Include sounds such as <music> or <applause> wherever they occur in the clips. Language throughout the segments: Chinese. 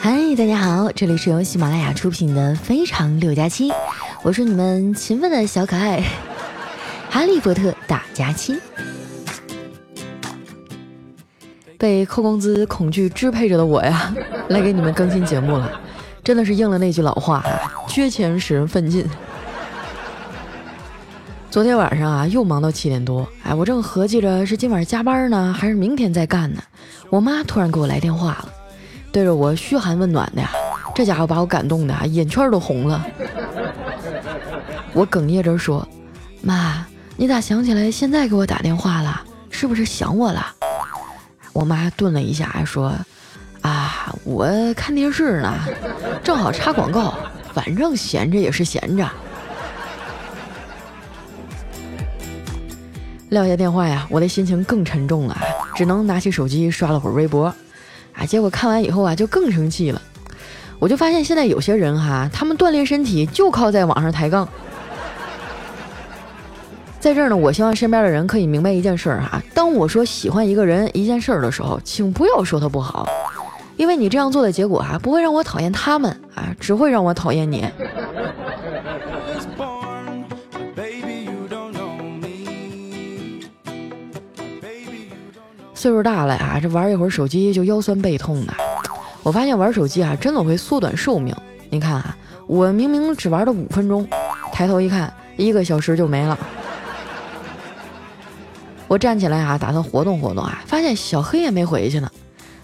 嗨，大家好，这里是由喜马拉雅出品的《非常六加七》，我是你们勤奋的小可爱 <laughs> 哈利波特大假期。被扣工资恐惧支配着的我呀，<laughs> 来给你们更新节目了，真的是应了那句老话啊，缺钱使人奋进。昨天晚上啊，又忙到七点多，哎，我正合计着是今晚加班呢，还是明天再干呢，我妈突然给我来电话了，对着我嘘寒问暖的呀，这家伙把我感动的眼圈都红了。我哽咽着说：“妈，你咋想起来现在给我打电话了？是不是想我了？”我妈顿了一下说：“啊，我看电视呢，正好插广告，反正闲着也是闲着。”撂下电话呀，我的心情更沉重了，只能拿起手机刷了会儿微博，啊，结果看完以后啊，就更生气了。我就发现现在有些人哈，他们锻炼身体就靠在网上抬杠。在这儿呢，我希望身边的人可以明白一件事儿哈，当我说喜欢一个人、一件事儿的时候，请不要说他不好，因为你这样做的结果哈，不会让我讨厌他们啊，只会让我讨厌你。岁数大了呀，这玩一会儿手机就腰酸背痛的。我发现玩手机啊，真的会缩短寿命。你看啊，我明明只玩了五分钟，抬头一看，一个小时就没了。我站起来啊，打算活动活动啊，发现小黑也没回去呢。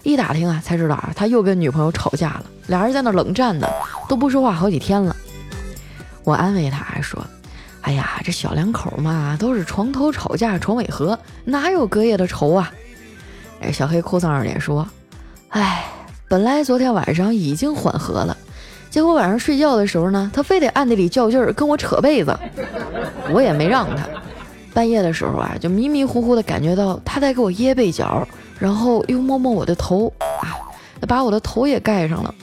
一打听啊，才知道啊，他又跟女朋友吵架了，俩人在那冷战呢，都不说话好几天了。我安慰他，还说：“哎呀，这小两口嘛，都是床头吵架床尾和，哪有隔夜的仇啊？”哎，小黑哭丧着脸说：“哎，本来昨天晚上已经缓和了，结果晚上睡觉的时候呢，他非得暗地里较劲儿跟我扯被子，我也没让他。半夜的时候啊，就迷迷糊糊的感觉到他在给我掖被角，然后又摸摸我的头，啊，把我的头也盖上了。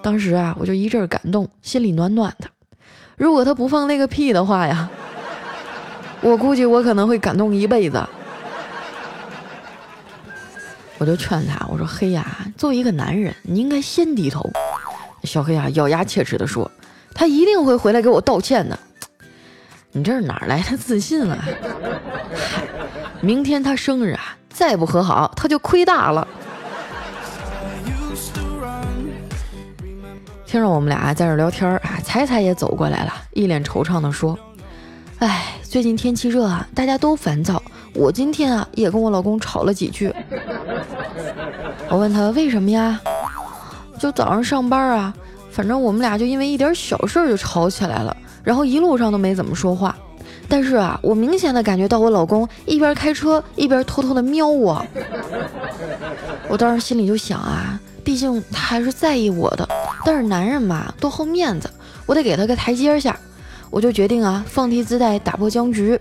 当时啊，我就一阵感动，心里暖暖的。如果他不放那个屁的话呀，我估计我可能会感动一辈子。”我就劝他，我说：“黑呀，作为一个男人，你应该先低头。”小黑啊，咬牙切齿地说：“他一定会回来给我道歉的。”你这是哪来的自信啊？嗨，明天他生日啊，再不和好，他就亏大了。听着我们俩在这聊天啊，彩彩也走过来了，一脸惆怅地说：“哎，最近天气热啊，大家都烦躁。”我今天啊也跟我老公吵了几句，我问他为什么呀？就早上上班啊，反正我们俩就因为一点小事就吵起来了，然后一路上都没怎么说话。但是啊，我明显的感觉到我老公一边开车一边偷偷的瞄我。我当时心里就想啊，毕竟他还是在意我的，但是男人嘛都好面子，我得给他个台阶下。我就决定啊，放低姿态打破僵局。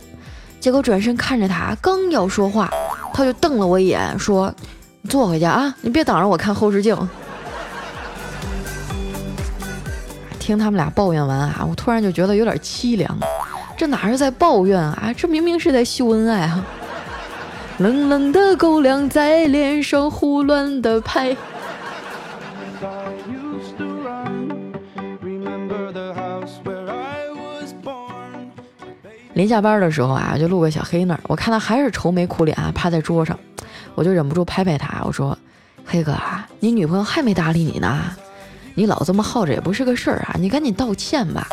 结果转身看着他，刚要说话，他就瞪了我一眼，说：“坐回去啊，你别挡着我看后视镜。”听他们俩抱怨完啊，我突然就觉得有点凄凉。这哪是在抱怨啊？这明明是在秀恩爱啊！<laughs> 冷冷的狗粮在脸上胡乱的拍。临下班的时候啊，就路过小黑那儿，我看他还是愁眉苦脸啊，趴在桌上，我就忍不住拍拍他，我说：“黑哥啊，你女朋友还没搭理你呢，你老这么耗着也不是个事儿啊，你赶紧道歉吧。”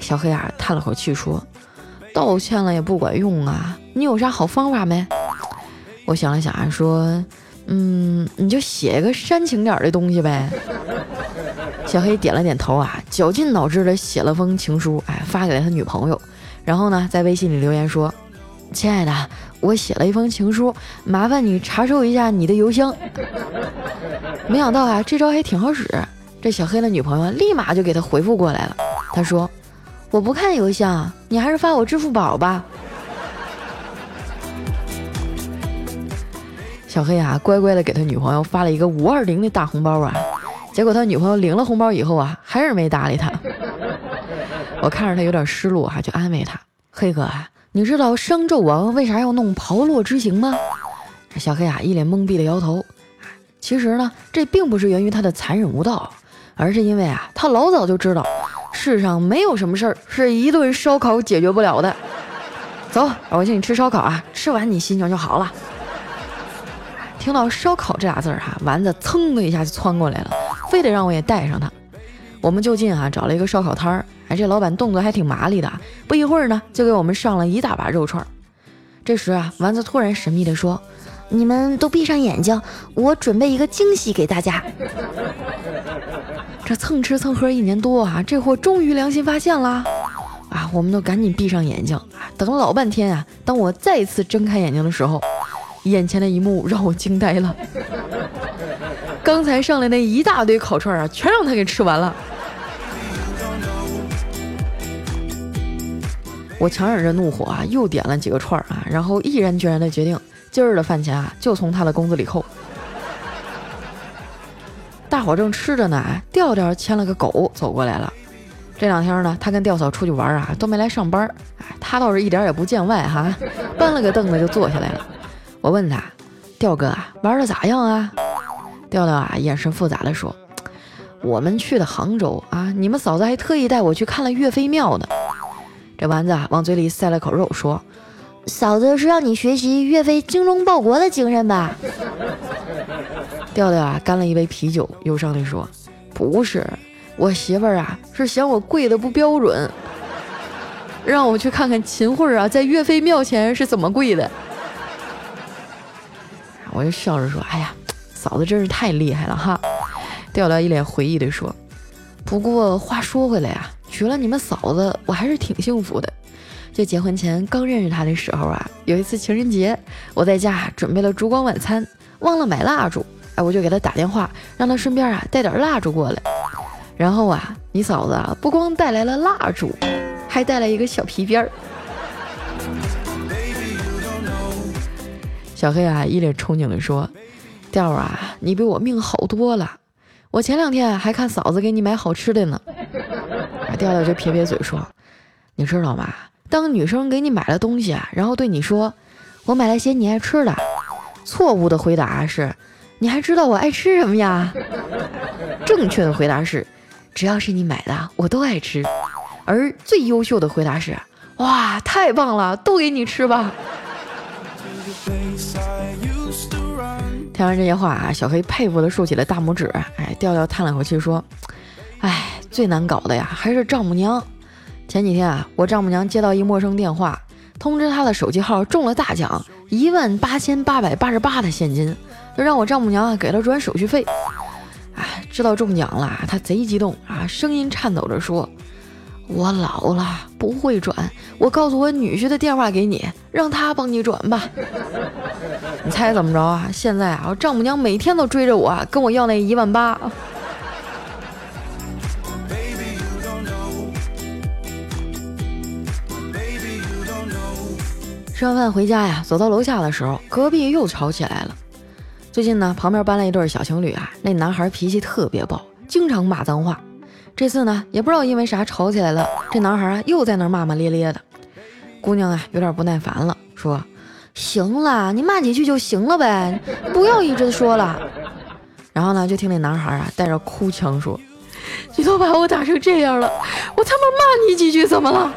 小黑啊叹了口气说：“道歉了也不管用啊，你有啥好方法没？”我想了想啊，说：“嗯，你就写一个煽情点的东西呗。”小黑点了点头啊，绞尽脑汁的写了封情书，哎，发给了他女朋友。然后呢，在微信里留言说：“亲爱的，我写了一封情书，麻烦你查收一下你的邮箱。<laughs> ”没想到啊，这招还挺好使。这小黑的女朋友立马就给他回复过来了。他说：“我不看邮箱，你还是发我支付宝吧。<laughs> ”小黑啊，乖乖的给他女朋友发了一个五二零的大红包啊。结果他女朋友领了红包以后啊，还是没搭理他。我看着他有点失落哈，就安慰他：“黑哥啊，你知道商纣王为啥要弄炮烙之刑吗？”小黑啊一脸懵逼的摇头：“其实呢，这并不是源于他的残忍无道，而是因为啊，他老早就知道，世上没有什么事儿是一顿烧烤解决不了的。走，我请你吃烧烤啊，吃完你心情就好了。听到烧烤这俩字儿哈，丸子噌的一下就窜过来了，非得让我也带上他。我们就近啊找了一个烧烤摊儿，哎，这老板动作还挺麻利的，不一会儿呢就给我们上了一大把肉串。这时啊，丸子突然神秘地说。你们都闭上眼睛，我准备一个惊喜给大家。<laughs> 这蹭吃蹭喝一年多啊，这货终于良心发现了啊！我们都赶紧闭上眼睛，等了老半天啊。当我再次睁开眼睛的时候，眼前的一幕让我惊呆了。刚才上来那一大堆烤串啊，全让他给吃完了。我强忍着怒火啊，又点了几个串儿啊，然后毅然决然的决定。今儿的饭钱啊，就从他的工资里扣。大伙正吃着呢，调调牵了个狗走过来了。这两天呢，他跟调嫂出去玩啊，都没来上班。哎，他倒是一点也不见外哈，搬了个凳子就坐下来了。我问他，调哥啊，玩的咋样啊？调调啊，眼神复杂的说：“我们去的杭州啊，你们嫂子还特意带我去看了岳飞庙呢。”这丸子啊，往嘴里塞了口肉说。嫂子是让你学习岳飞精忠报国的精神吧？调调啊，干了一杯啤酒，忧伤地说：“不是，我媳妇儿啊，是嫌我跪的不标准，让我去看看秦桧啊，在岳飞庙前是怎么跪的。”我就笑着说：“哎呀，嫂子真是太厉害了哈！”调调一脸回忆地说：“不过话说回来啊，娶了你们嫂子，我还是挺幸福的。”就结婚前刚认识他的时候啊，有一次情人节，我在家准备了烛光晚餐，忘了买蜡烛，哎，我就给他打电话，让他顺便啊带点蜡烛过来。然后啊，你嫂子啊不光带来了蜡烛，还带来一个小皮鞭儿。小黑啊一脸憧憬地说：“调啊，你比我命好多了，我前两天还看嫂子给你买好吃的呢。”调调就撇撇嘴说：“你知道吗？”当女生给你买了东西啊，然后对你说：“我买了些你爱吃的。”错误的回答是：“你还知道我爱吃什么呀？”正确的回答是：“只要是你买的，我都爱吃。”而最优秀的回答是：“哇，太棒了，都给你吃吧。”听完这些话啊，小黑佩服的竖起了大拇指。哎，调调叹了口气说：“哎，最难搞的呀，还是丈母娘。”前几天啊，我丈母娘接到一陌生电话，通知她的手机号中了大奖，一万八千八百八十八的现金，就让我丈母娘给她转手续费。哎，知道中奖了，她贼激动啊，声音颤抖着说：“我老了不会转，我告诉我女婿的电话给你，让他帮你转吧。”你猜怎么着啊？现在啊，我丈母娘每天都追着我，跟我要那一万八。吃完饭回家呀，走到楼下的时候，隔壁又吵起来了。最近呢，旁边搬来一对小情侣啊，那男孩脾气特别暴，经常骂脏话。这次呢，也不知道因为啥吵起来了，这男孩啊又在那骂骂咧咧的。姑娘啊有点不耐烦了，说：“行了，你骂几句就行了呗，不要一直说了。”然后呢，就听那男孩啊带着哭腔说：“ <laughs> 你都把我打成这样了，我他妈骂你几句怎么了？”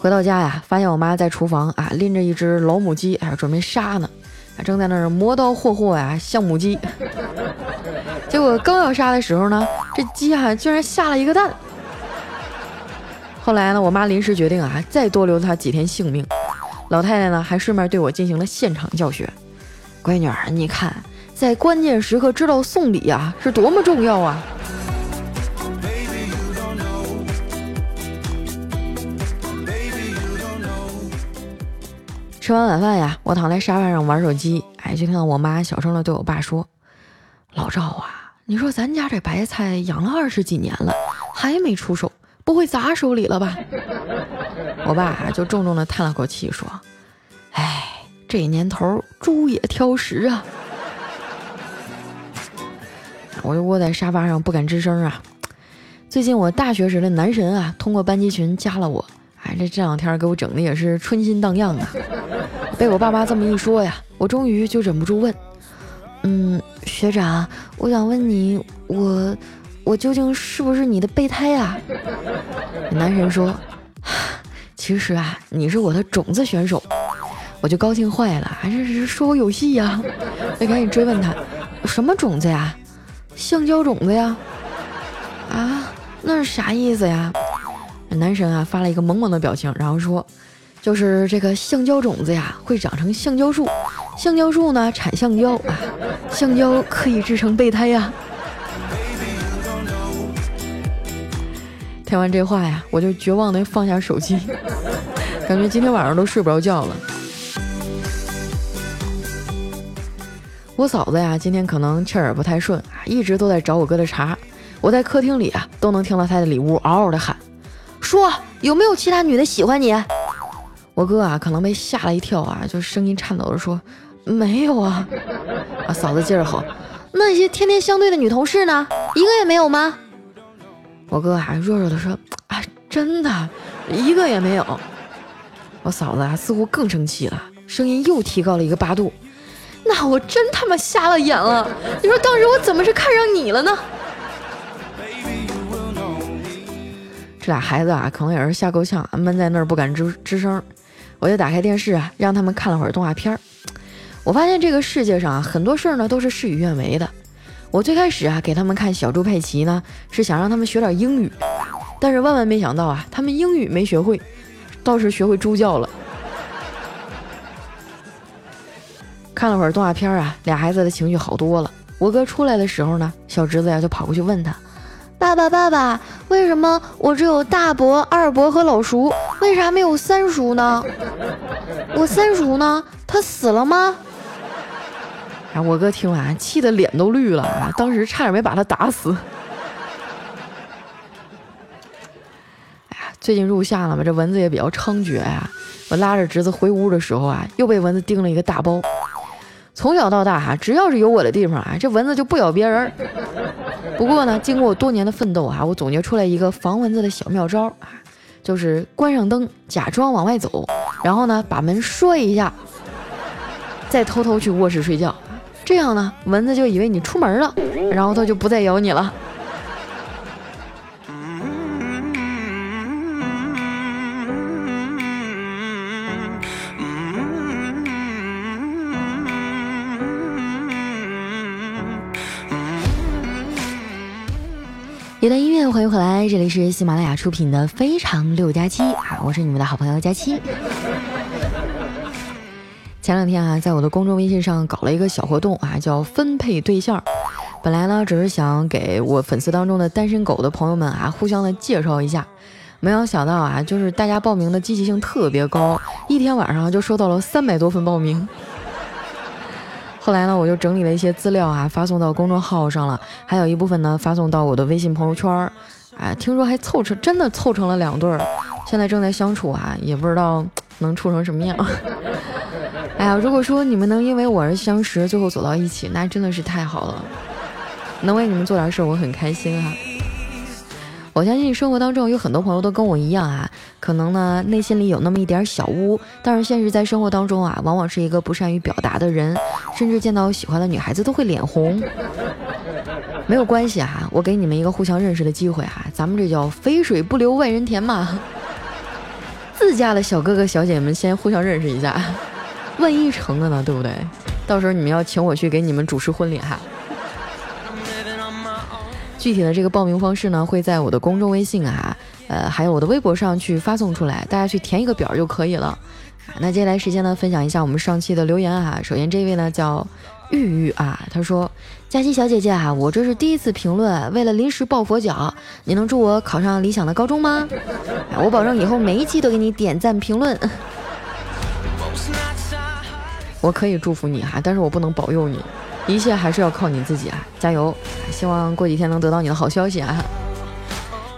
回到家呀，发现我妈在厨房啊拎着一只老母鸡，哎，准备杀呢，啊正在那儿磨刀霍霍呀，像母鸡。<laughs> 结果刚要杀的时候呢，这鸡啊居然下了一个蛋。后来呢，我妈临时决定啊，再多留它几天性命。老太太呢，还顺便对我进行了现场教学。闺女儿，你看，在关键时刻知道送礼啊，是多么重要啊！吃完晚饭呀，我躺在沙发上玩手机，哎，就听到我妈小声的对我爸说：“老赵啊，你说咱家这白菜养了二十几年了，还没出手，不会砸手里了吧？” <laughs> 我爸就重重的叹了口气说：“哎，这年头猪也挑食啊。”我就窝在沙发上不敢吱声啊。最近我大学时的男神啊，通过班级群加了我。哎这这两天给我整的也是春心荡漾啊。被我爸妈这么一说呀，我终于就忍不住问：“嗯，学长，我想问你，我我究竟是不是你的备胎啊？”男神说：“其实啊，你是我的种子选手。”我就高兴坏了，还是说我有戏呀？我赶紧追问他：“什么种子呀？橡胶种子呀？啊，那是啥意思呀？”男神啊发了一个萌萌的表情，然后说：“就是这个橡胶种子呀，会长成橡胶树，橡胶树呢产橡胶啊，橡胶可以制成备胎呀。”听完这话呀，我就绝望的放下手机，感觉今天晚上都睡不着觉了。我嫂子呀，今天可能气儿不太顺啊，一直都在找我哥的茬。我在客厅里啊，都能听到他的里屋嗷嗷的喊。说有没有其他女的喜欢你？我哥啊，可能被吓了一跳啊，就声音颤抖着说：“没有啊。”啊，嫂子接着吼：“那些天天相对的女同事呢？一个也没有吗？”我哥啊，弱弱的说：“啊，真的，一个也没有。”我嫂子啊，似乎更生气了，声音又提高了一个八度：“那我真他妈瞎了眼了！你说当时我怎么是看上你了呢？”俩孩子啊，可能也是吓够呛，闷在那儿不敢吱吱声。我就打开电视啊，让他们看了会儿动画片儿。我发现这个世界上啊，很多事儿呢都是事与愿违的。我最开始啊给他们看小猪佩奇呢，是想让他们学点英语，但是万万没想到啊，他们英语没学会，倒是学会猪叫了。看了会儿动画片儿啊，俩孩子的情绪好多了。我哥出来的时候呢，小侄子呀就跑过去问他。爸爸，爸爸，为什么我只有大伯、二伯和老叔，为啥没有三叔呢？我三叔呢？他死了吗？啊！我哥听完，气得脸都绿了啊！当时差点没把他打死。哎呀，最近入夏了嘛，这蚊子也比较猖獗呀。我拉着侄子回屋的时候啊，又被蚊子叮了一个大包。从小到大哈，只要是有我的地方啊，这蚊子就不咬别人。不过呢，经过我多年的奋斗啊，我总结出来一个防蚊子的小妙招啊，就是关上灯，假装往外走，然后呢把门摔一下，再偷偷去卧室睡觉，这样呢蚊子就以为你出门了，然后它就不再咬你了。一段音乐，欢迎回来，这里是喜马拉雅出品的《非常六加七》啊，我是你们的好朋友佳期。前两天啊，在我的公众微信上搞了一个小活动啊，叫分配对象。本来呢，只是想给我粉丝当中的单身狗的朋友们啊，互相的介绍一下。没有想到啊，就是大家报名的积极性特别高，一天晚上就收到了三百多份报名。后来呢，我就整理了一些资料啊，发送到公众号上了，还有一部分呢发送到我的微信朋友圈儿。哎，听说还凑成，真的凑成了两对儿，现在正在相处啊，也不知道能处成什么样。<laughs> 哎呀，如果说你们能因为我而相识，最后走到一起，那真的是太好了，能为你们做点事儿，我很开心哈。我相信生活当中有很多朋友都跟我一样啊，可能呢内心里有那么一点小污，但是现实在生活当中啊，往往是一个不善于表达的人，甚至见到喜欢的女孩子都会脸红。没有关系啊，我给你们一个互相认识的机会啊，咱们这叫肥水不流外人田嘛。<laughs> 自家的小哥哥小姐们先互相认识一下，万一成了呢，对不对？到时候你们要请我去给你们主持婚礼哈。具体的这个报名方式呢，会在我的公众微信啊，呃，还有我的微博上去发送出来，大家去填一个表就可以了。那接下来时间呢，分享一下我们上期的留言啊。首先这位呢叫玉玉啊，他说：“佳琪小姐姐啊，我这是第一次评论，为了临时抱佛脚，你能祝我考上理想的高中吗？我保证以后每一期都给你点赞评论。<laughs> 我可以祝福你哈，但是我不能保佑你。”一切还是要靠你自己啊！加油！希望过几天能得到你的好消息啊！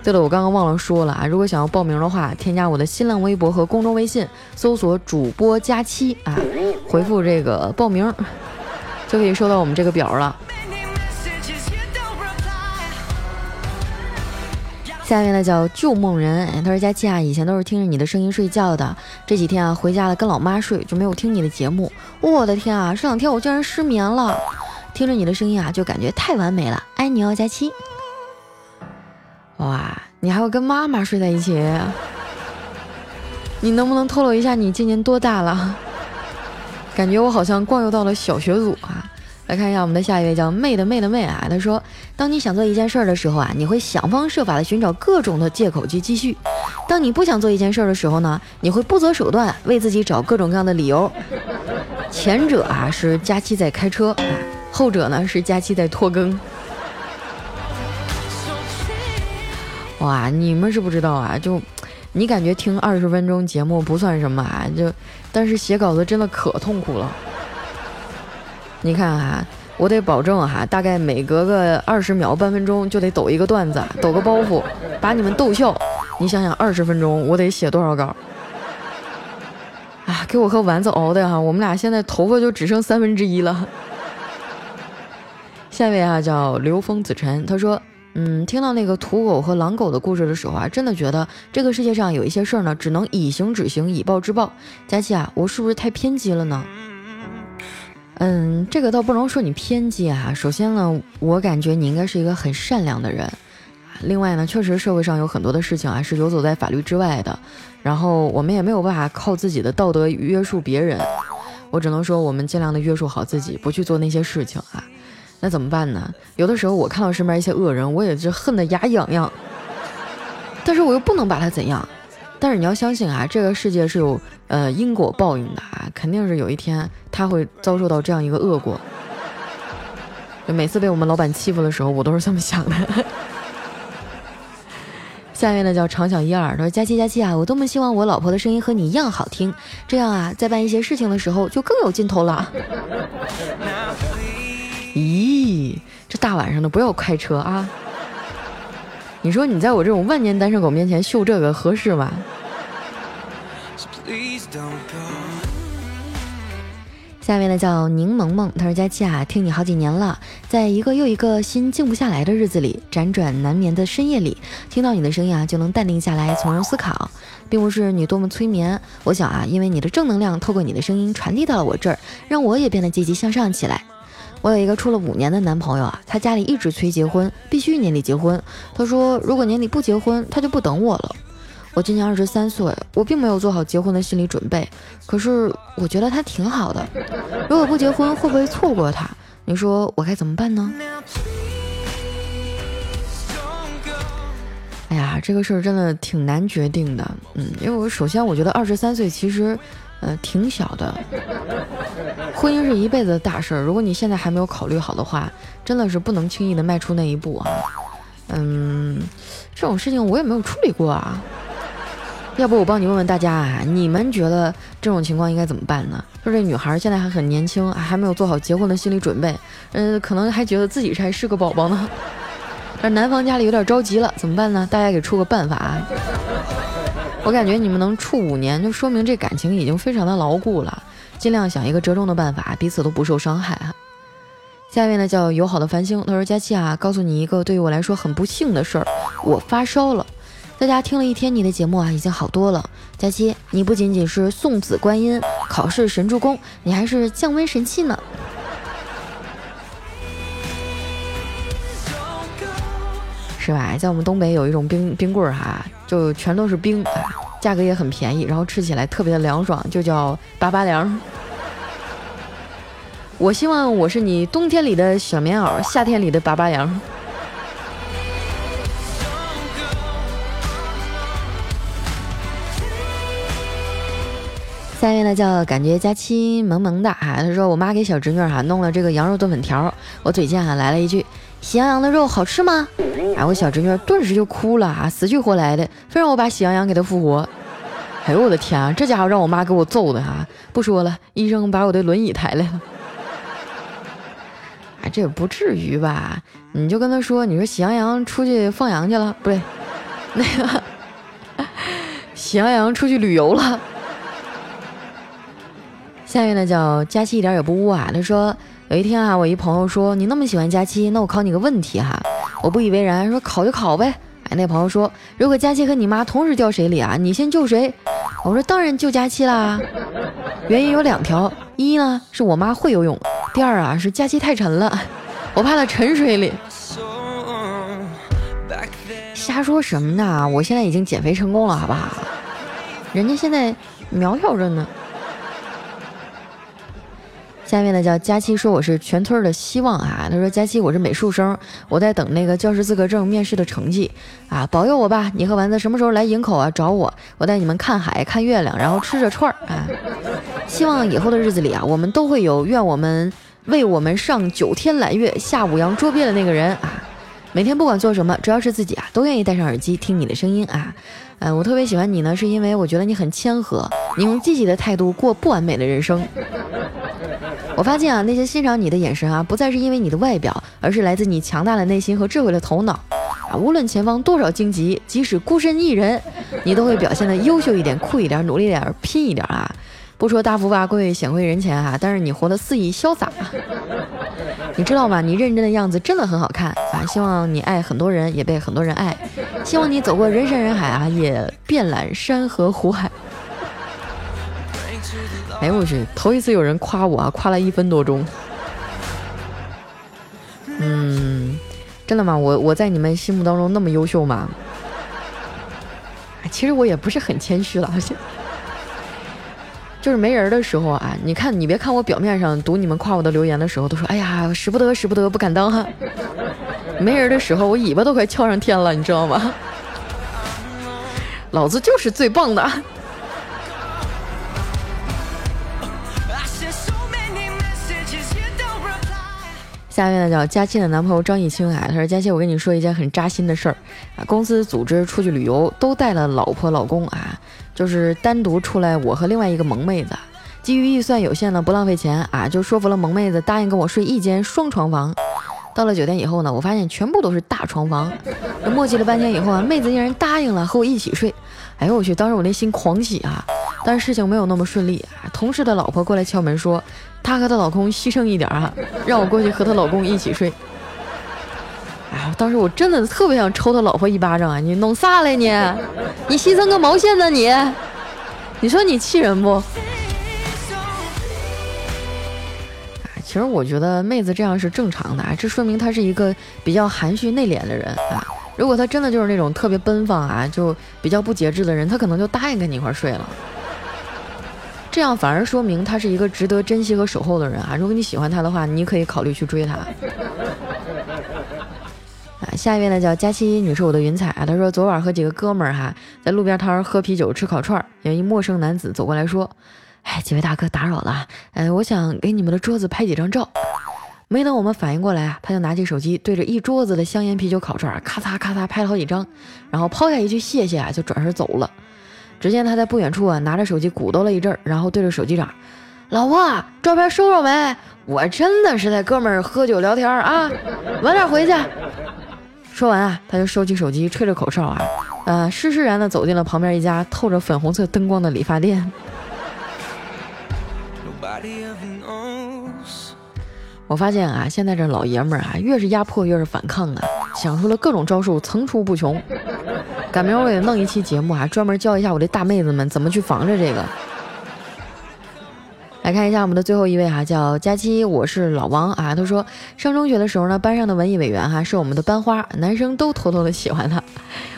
对了，我刚刚忘了说了啊，如果想要报名的话，添加我的新浪微博和公众微信，搜索“主播佳期”啊，回复这个报名，就可以收到我们这个表了。下面呢叫旧梦人，他说佳期啊，以前都是听着你的声音睡觉的，这几天啊回家了跟老妈睡，就没有听你的节目。我的天啊，这两天我竟然失眠了，听着你的声音啊，就感觉太完美了，爱你哦，佳期。哇，你还要跟妈妈睡在一起？你能不能透露一下你今年多大了？感觉我好像逛游到了小学组啊。来看一下我们的下一位叫妹的妹的妹啊，他说：当你想做一件事儿的时候啊，你会想方设法的寻找各种的借口去继续；当你不想做一件事儿的时候呢，你会不择手段为自己找各种各样的理由。前者啊是佳期在开车啊，后者呢是佳期在拖更。哇，你们是不知道啊，就你感觉听二十分钟节目不算什么啊，就但是写稿子真的可痛苦了。你看哈，我得保证哈，大概每隔个二十秒、半分钟就得抖一个段子，抖个包袱，把你们逗笑。你想想，二十分钟我得写多少稿？啊，给我和丸子熬的哈，我们俩现在头发就只剩三分之一了。下一位啊，叫刘峰子晨，他说，嗯，听到那个土狗和狼狗的故事的时候啊，真的觉得这个世界上有一些事儿呢，只能以刑止刑，以暴制暴。佳琪啊，我是不是太偏激了呢？嗯，这个倒不能说你偏激啊。首先呢，我感觉你应该是一个很善良的人。另外呢，确实社会上有很多的事情啊是游走在法律之外的。然后我们也没有办法靠自己的道德约束别人。我只能说，我们尽量的约束好自己，不去做那些事情啊。那怎么办呢？有的时候我看到身边一些恶人，我也是恨得牙痒痒。但是我又不能把他怎样。但是你要相信啊，这个世界是有呃因果报应的啊，肯定是有一天他会遭受到这样一个恶果。<laughs> 就每次被我们老板欺负的时候，我都是这么想的。<laughs> 下面呢叫长想一二，他说佳期佳期啊，我多么希望我老婆的声音和你一样好听，这样啊，在办一些事情的时候就更有劲头了。<laughs> 咦，这大晚上的不要开车啊！你说你在我这种万年单身狗面前秀这个合适吗？下面呢叫柠檬梦，他说佳期啊，听你好几年了，在一个又一个心静不下来的日子里，辗转难眠的深夜里，听到你的声音啊，就能淡定下来，从容思考，并不是你多么催眠，我想啊，因为你的正能量透过你的声音传递到了我这儿，让我也变得积极向上起来。我有一个处了五年的男朋友啊，他家里一直催结婚，必须年底结婚。他说如果年底不结婚，他就不等我了。我今年二十三岁，我并没有做好结婚的心理准备。可是我觉得他挺好的，如果不结婚，会不会错过他？你说我该怎么办呢？哎呀，这个事儿真的挺难决定的。嗯，因为我首先我觉得二十三岁其实。呃，挺小的，婚姻是一辈子的大事儿。如果你现在还没有考虑好的话，真的是不能轻易的迈出那一步啊。嗯，这种事情我也没有处理过啊。要不我帮你问问大家啊，你们觉得这种情况应该怎么办呢？说这女孩现在还很年轻，还没有做好结婚的心理准备，嗯，可能还觉得自己还是个宝宝呢。但男方家里有点着急了，怎么办呢？大家给出个办法啊。我感觉你们能处五年，就说明这感情已经非常的牢固了。尽量想一个折中的办法，彼此都不受伤害啊。下面呢叫友好的繁星，他说：“佳期啊，告诉你一个对于我来说很不幸的事儿，我发烧了。在家听了一天你的节目啊，已经好多了。佳期，你不仅仅是送子观音、考试神助攻，你还是降温神器呢。是吧？在我们东北有一种冰冰棍儿哈。”就全都是冰，啊价格也很便宜，然后吃起来特别的凉爽，就叫拔拔凉。我希望我是你冬天里的小棉袄，夏天里的拔拔凉。下面呢叫感觉佳期萌萌的哈，他说我妈给小侄女哈弄了这个羊肉炖粉条，我嘴贱哈来了一句。喜羊羊的肉好吃吗？哎，我小侄女顿时就哭了啊，死去活来的，非让我把喜羊羊给她复活。哎呦我的天啊，这家伙让我妈给我揍的哈！不说了，医生把我的轮椅抬来了。哎，这也不至于吧？你就跟他说，你说喜羊羊出去放羊去了，不对，那个 <laughs> 喜羊羊出去旅游了。下面呢叫佳期一点也不污啊，他说。有一天啊，我一朋友说你那么喜欢佳期，那我考你个问题哈。我不以为然，说考就考呗。哎那朋友说，如果佳期和你妈同时掉水里啊，你先救谁？我说当然救佳期啦。原因有两条，一呢是我妈会游泳，第二啊是佳期太沉了，我怕她沉水里。瞎说什么呢？我现在已经减肥成功了，好不好？人家现在苗条着呢。下面呢叫佳期说我是全村的希望啊，他说佳期我是美术生，我在等那个教师资格证面试的成绩啊，保佑我吧！你和丸子什么时候来营口啊找我？我带你们看海看月亮，然后吃着串儿啊。希望以后的日子里啊，我们都会有愿我们为我们上九天揽月下五洋捉鳖的那个人啊。每天不管做什么，只要是自己啊，都愿意戴上耳机听你的声音啊。嗯，我特别喜欢你呢，是因为我觉得你很谦和，你用积极的态度过不完美的人生。我发现啊，那些欣赏你的眼神啊，不再是因为你的外表，而是来自你强大的内心和智慧的头脑啊。无论前方多少荆棘，即使孤身一人，你都会表现的优秀一点、酷一点、努力点、拼一点啊！不说大富大贵、显贵人前啊，但是你活得肆意潇洒，你知道吗？你认真的样子真的很好看啊！希望你爱很多人，也被很多人爱。希望你走过人山人海啊，也遍览山河湖海。哎呦我去，头一次有人夸我啊，夸了一分多钟。嗯，真的吗？我我在你们心目当中那么优秀吗？其实我也不是很谦虚了，就是没人的时候啊。你看，你别看我表面上读你们夸我的留言的时候，都说哎呀，使不得，使不得，不敢当哈。没人的时候，我尾巴都快翘上天了，你知道吗？老子就是最棒的。下面呢叫佳期的男朋友张艺清啊，他说佳期，我跟你说一件很扎心的事儿啊，公司组织出去旅游都带了老婆老公啊，就是单独出来我和另外一个萌妹子，基于预算有限呢，不浪费钱啊，就说服了萌妹子答应跟我睡一间双床房。到了酒店以后呢，我发现全部都是大床房，磨叽了半天以后啊，妹子竟然答应了和我一起睡。哎呦我去，当时我那心狂喜啊，但事情没有那么顺利啊，同事的老婆过来敲门说。她和她老公牺牲一点啊，让我过去和她老公一起睡。哎呀，当时我真的特别想抽他老婆一巴掌啊！你弄啥嘞你？你牺牲个毛线呢你？你说你气人不？啊其实我觉得妹子这样是正常的啊，这说明她是一个比较含蓄内敛的人啊。如果她真的就是那种特别奔放啊，就比较不节制的人，她可能就答应跟你一块睡了。这样反而说明他是一个值得珍惜和守候的人啊！如果你喜欢他的话，你可以考虑去追他。啊，下一位呢叫佳期女士，我的云彩啊，她说昨晚和几个哥们儿哈在路边摊喝啤酒吃烤串，有一陌生男子走过来说：“哎，几位大哥打扰了，哎，我想给你们的桌子拍几张照。”没等我们反应过来啊，他就拿起手机对着一桌子的香烟啤酒烤串，咔嚓咔嚓拍了好几张，然后抛下一句谢谢啊，就转身走了。只见他在不远处啊，拿着手机鼓捣了一阵，然后对着手机长：“老婆，照片收着没？我真的是在哥们儿喝酒聊天啊，晚点回去。”说完啊，他就收起手机，吹着口哨啊，呃，施施然的走进了旁边一家透着粉红色灯光的理发店。我发现啊，现在这老爷们儿啊，越是压迫越是反抗啊，想出了各种招数，层出不穷。赶明儿我也弄一期节目啊，专门教一下我的大妹子们怎么去防着这个。来看一下我们的最后一位哈，叫佳期，我是老王啊。他说上中学的时候呢，班上的文艺委员哈是我们的班花，男生都偷偷的喜欢他。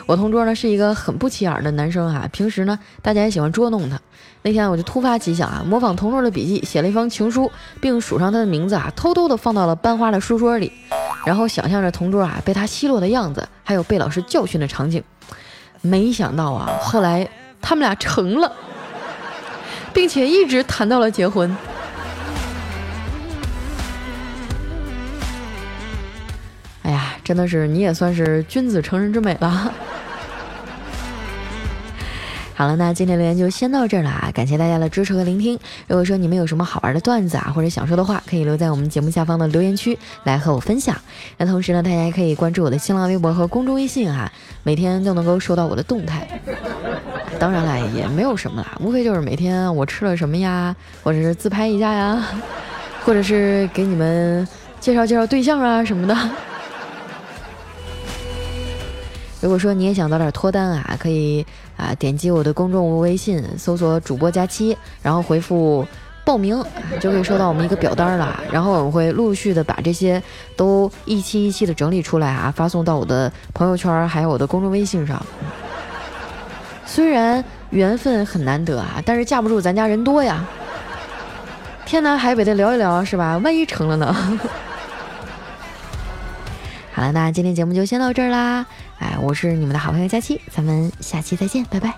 我同桌呢是一个很不起眼的男生哈，平时呢大家也喜欢捉弄他。那天我就突发奇想啊，模仿同桌的笔记，写了一封情书，并署上他的名字啊，偷偷的放到了班花的书桌里，然后想象着同桌啊被他奚落的样子，还有被老师教训的场景。没想到啊，后来他们俩成了，并且一直谈到了结婚。哎呀，真的是你也算是君子成人之美了。好了，那今天留言就先到这儿了啊！感谢大家的支持和聆听。如果说你们有什么好玩的段子啊，或者想说的话，可以留在我们节目下方的留言区来和我分享。那同时呢，大家也可以关注我的新浪微博和公众微信啊，每天都能够收到我的动态。当然了，也没有什么啦，无非就是每天我吃了什么呀，或者是自拍一下呀，或者是给你们介绍介绍对象啊什么的。如果说你也想早点脱单啊，可以啊点击我的公众微信，搜索主播佳期，然后回复报名，就可以收到我们一个表单了。然后我们会陆续的把这些都一期一期的整理出来啊，发送到我的朋友圈还有我的公众微信上。虽然缘分很难得啊，但是架不住咱家人多呀，天南海北的聊一聊是吧？万一成了呢？好了，那今天节目就先到这儿啦。哎，我是你们的好朋友佳期，咱们下期再见，拜拜。